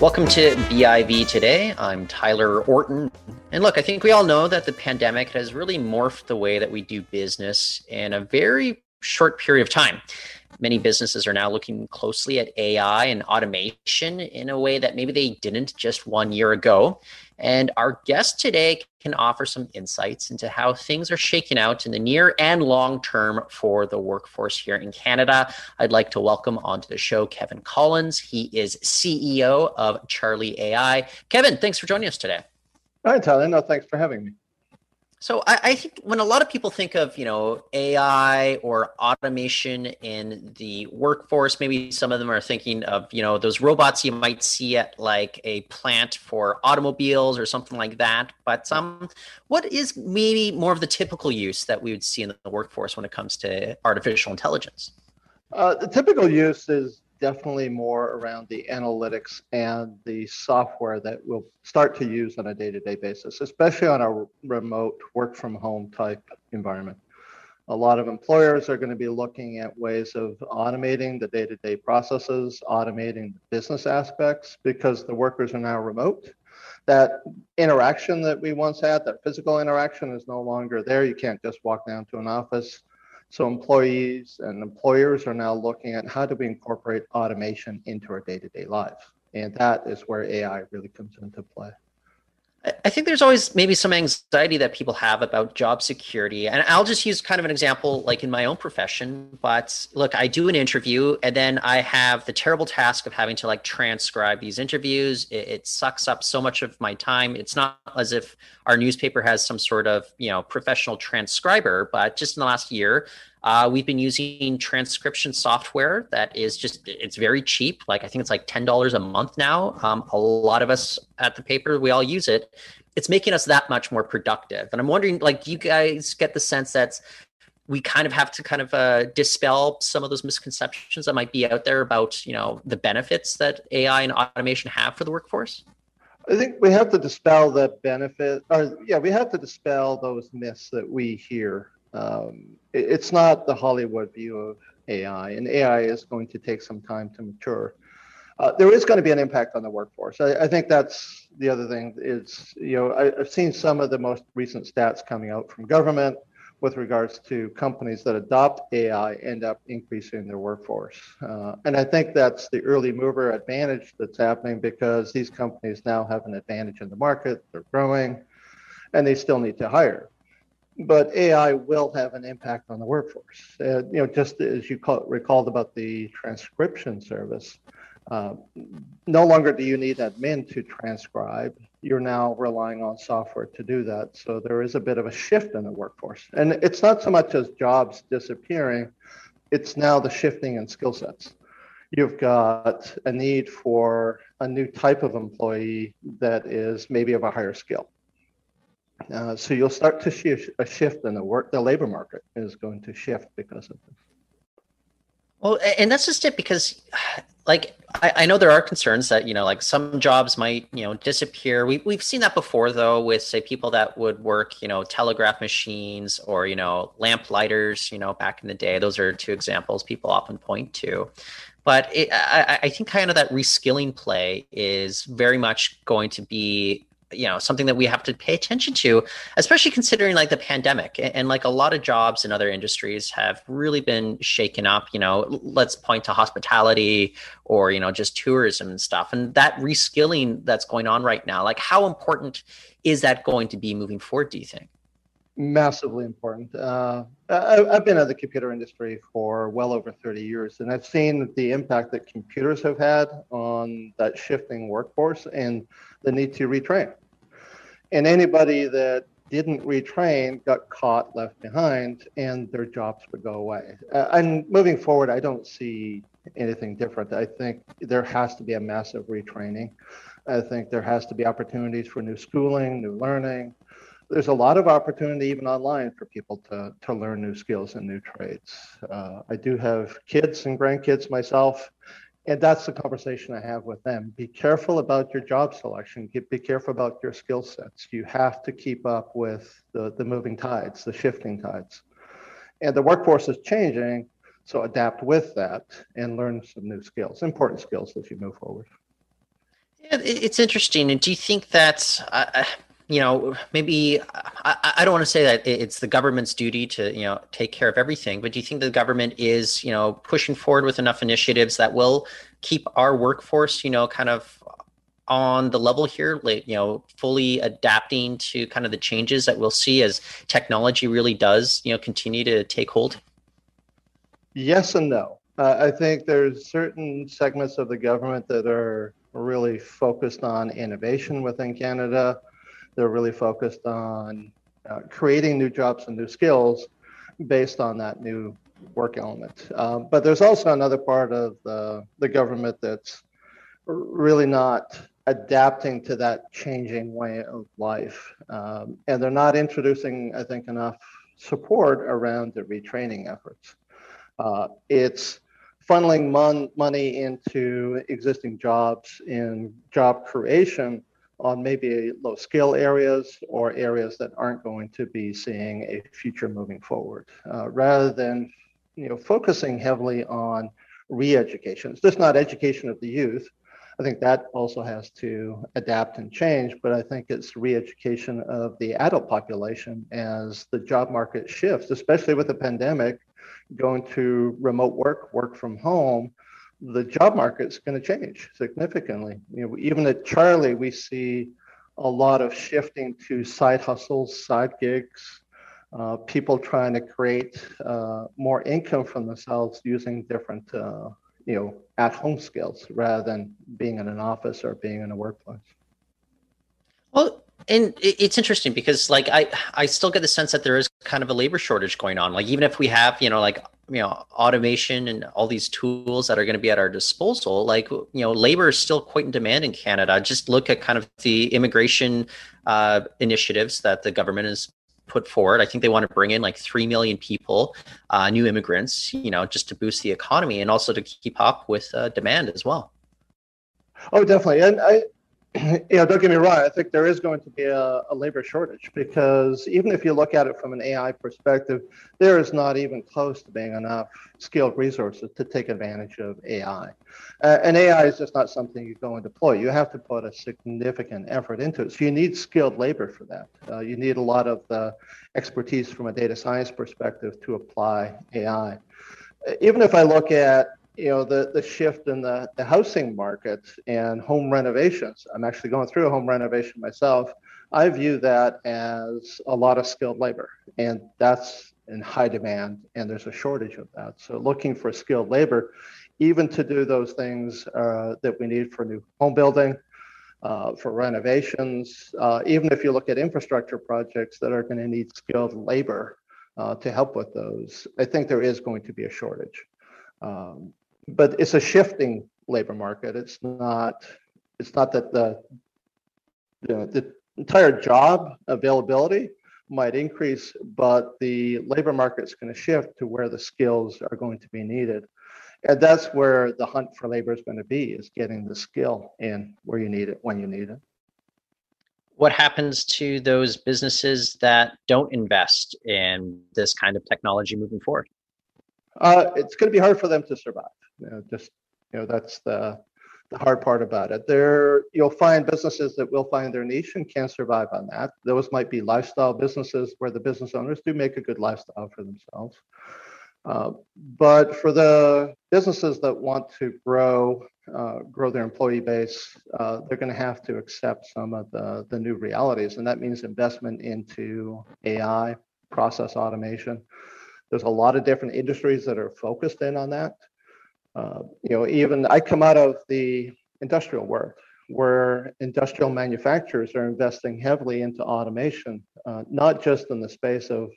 Welcome to BIV today. I'm Tyler Orton. And look, I think we all know that the pandemic has really morphed the way that we do business in a very short period of time. Many businesses are now looking closely at AI and automation in a way that maybe they didn't just one year ago. And our guest today can offer some insights into how things are shaking out in the near and long term for the workforce here in Canada. I'd like to welcome onto the show Kevin Collins. He is CEO of Charli AI. Kevin, thanks for joining us today. Hi, Tyler. No, thanks for having me. So I, I, think when a lot of people think of you know AI or automation in the workforce, maybe some of them are thinking of you know those robots you might see at like a plant for automobiles or something like that. But um, what is maybe more of the typical use that we would see in the workforce when it comes to artificial intelligence? Uh, the typical use is definitely more around the analytics and the software that we'll start to use on a day-to-day basis, especially on a remote work from home type environment. A lot of employers are going to be looking at ways of automating the day-to-day processes, automating the business aspects because the workers are now remote. That interaction that we once had, that physical interaction is no longer there. You can't just walk down to an office so employees and employers are now looking at how do we incorporate automation into our day-to-day life. And that is where AI really comes into play. I think there's always maybe some anxiety that people have about job security. And I'll just use kind of an example like in my own profession. But look, I do an interview and then I have the terrible task of having to like transcribe these interviews. It, it sucks up so much of my time. It's not as if our newspaper has some sort of, you know, professional transcriber, but just in the last year, uh, we've been using transcription software that is just, it's very cheap. Like I think it's like $10 a month now. Um, a lot of us at the paper, we all use it. It's making us that much more productive. And I'm wondering, like, you guys get the sense that we kind of have to kind of uh, dispel some of those misconceptions that might be out there about, you know, the benefits that AI and automation have for the workforce? I think we have to dispel the benefit, or yeah, we have to dispel those myths that we hear um, it, it's not the Hollywood view of AI, and AI is going to take some time to mature. Uh, there is going to be an impact on the workforce. I, I, think that's the other thing. Is you know I, have seen some of the most recent stats coming out from government with regards to companies that adopt AI end up increasing their workforce, uh, and I think that's the early mover advantage that's happening because these companies now have an advantage in the market. They're growing, and they still need to hire but AI will have an impact on the workforce. Uh, you know, just as you call, recalled about the transcription service, uh, no longer do you need admin to transcribe. You're now relying on software to do that. So there is a bit of a shift in the workforce, and it's not so much as jobs disappearing; it's now the shifting in skill sets. You've got a need for a new type of employee that is maybe of a higher skill uh, so you'll start to see a shift in the work, the labor market is going to shift because of this. Well, and that's just it because, like, I, I, know there are concerns that you know, like some jobs might you know disappear. We we've seen that before though, with say people that would work you know telegraph machines or you know lamp lighters. You know, back in the day, those are two examples people often point to. But it, I, I think kind of that reskilling play is very much going to be you know something that we have to pay attention to especially considering like the pandemic. And, and, like a lot of jobs in other industries have really been shaken up you know let's point to hospitality or you know just tourism and stuff and that reskilling that's going on right now like how important is that going to be moving forward do you think massively important uh, I, i've been in the computer industry for well over 30 years and i've seen the impact that computers have had on that shifting workforce and the need to retrain and anybody that didn't retrain got caught, left behind, and their jobs would go away. Uh, and moving forward, I don't see anything different. I think there has to be a massive retraining. I think there has to be opportunities for new schooling, new learning. There's a lot of opportunity even online for people to, to learn new skills and new trades. Uh, I do have kids and grandkids myself, and that's the conversation I have with them. Be careful about your job selection. Be careful about your skill sets. You have to keep up with the, the moving tides, the shifting tides. And the workforce is changing, so adapt with that and learn some new skills, important skills as you move forward. Yeah, it's interesting. And do you think that's. uh, you know, maybe I, I don't want to say that it's the government's duty to, you know, take care of everything, but do you think the government is, you know, pushing forward with enough initiatives that will keep our workforce, you know, kind of on the level here, like, you know, fully adapting to kind of the changes that we'll see as technology really does, you know, continue to take hold? Yes and no. Uh, I think there's certain segments of the government that are really focused on innovation within Canada. They're really focused on uh, creating new jobs and new skills based on that new work element. Uh, but there's also another part of the, the government that's really not adapting to that changing way of life. Um, and they're not introducing, I think, enough support around the retraining efforts. Uh, it's funneling mon- money into existing jobs in job creation on maybe low skill areas or areas that aren't going to be seeing a future moving forward, uh, rather than you know focusing heavily on re-education. It's just not education of the youth. I think that also has to adapt and change, but I think it's re-education of the adult population as the job market shifts, especially with the pandemic going to remote work, work from home, the job market's going to change significantly. You know, even at Charli, we see a lot of shifting to side hustles, side gigs, uh, people trying to create uh, more income for themselves using different, uh, you know, at-home skills rather than being in an office or being in a workplace. Well, and it's interesting because like I I still get the sense that there is kind of a labor shortage going on. Like even if we have, you know, like you know, automation and all these tools that are going to be at our disposal, like you know, labor is still quite in demand in Canada. Just look at kind of the immigration uh, initiatives that the government has put forward. I think they want to bring in like 3 million people, uh, new immigrants, you know, just to boost the economy and also to keep up with uh, demand as well. Oh, definitely. And I, you know, don't get me wrong. I think there is going to be a, a, labor shortage because even if you look at it from an AI perspective, there is not even close to being enough skilled resources to take advantage of AI. Uh, and AI is just not something you go and deploy. You have to put a significant effort into it. So you need skilled labor for that. Uh, you need a lot of the expertise from a data science perspective to apply AI. Even if I look at you know the the shift in the, the housing market and home renovations. I'm actually going through a home renovation myself. I view that as a lot of skilled labor and that's in high demand and there's a shortage of that. So looking for skilled labor even to do those things uh, that we need for new home building uh, for renovations uh, even if you look at infrastructure projects that are going to need skilled labor uh, to help with those i think there is going to be a shortage. Um, but it's a shifting labor market. It's not. It's not that the you know, the entire job availability might increase, but the labor market's going to shift to where the skills are going to be needed. And that's where the hunt for labor is going to be is getting the skill in where you need it when you need it. What happens to those businesses that don't invest in this kind of technology moving forward? Uh, it's going to be hard for them to survive. You know, just you know, that's the the hard part about it. There, you'll find businesses that will find their niche and can survive on that. Those might be lifestyle businesses where the business owners do make a good lifestyle for themselves. Uh, but for the businesses that want to grow, uh, grow their employee base, uh, they're going to have to accept some of the, the new realities, and that means investment into AI, process automation. There's a lot of different industries that are focused in on that. Uh, you know, even I come out of the industrial work where industrial manufacturers are investing heavily into automation, uh, not just in the space of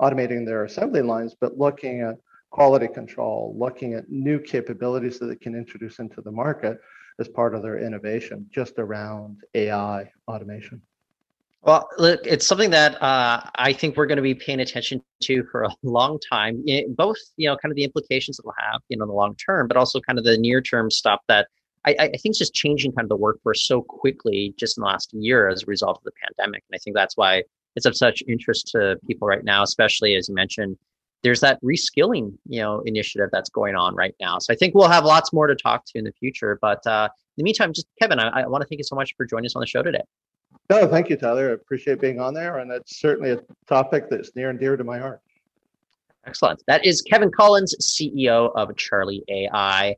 automating their assembly lines, but looking at quality control, looking at new capabilities that they can introduce into the market as part of their innovation just around AI automation. Well, look, it's something that uh, I think we're going to be paying attention to for a long time. It, both, you know, kind of the implications it'll have, you know, in the long term, but also kind of the near term stuff that I, I think is just changing kind of the workforce so quickly just in the last year as a result of the pandemic. And I think that's why it's of such interest to people right now, especially as you mentioned, there's that reskilling, you know, initiative that's going on right now. So I think we'll have lots more to talk to in the future. But uh, in the meantime, just Kevin, I, I want to thank you so much for joining us on the show today. No, thank you, Tyler. I appreciate being on there, and it's certainly a topic that's near and dear to my heart. Excellent. That is Kevin Collins, CEO of Charli AI.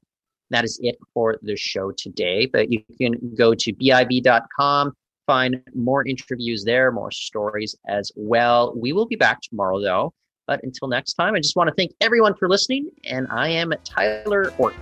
That is it for the show today. But you can go to biv.com, find more interviews there, more stories as well. We will be back tomorrow, though. But until next time, I just want to thank everyone for listening. And I am Tyler Orton.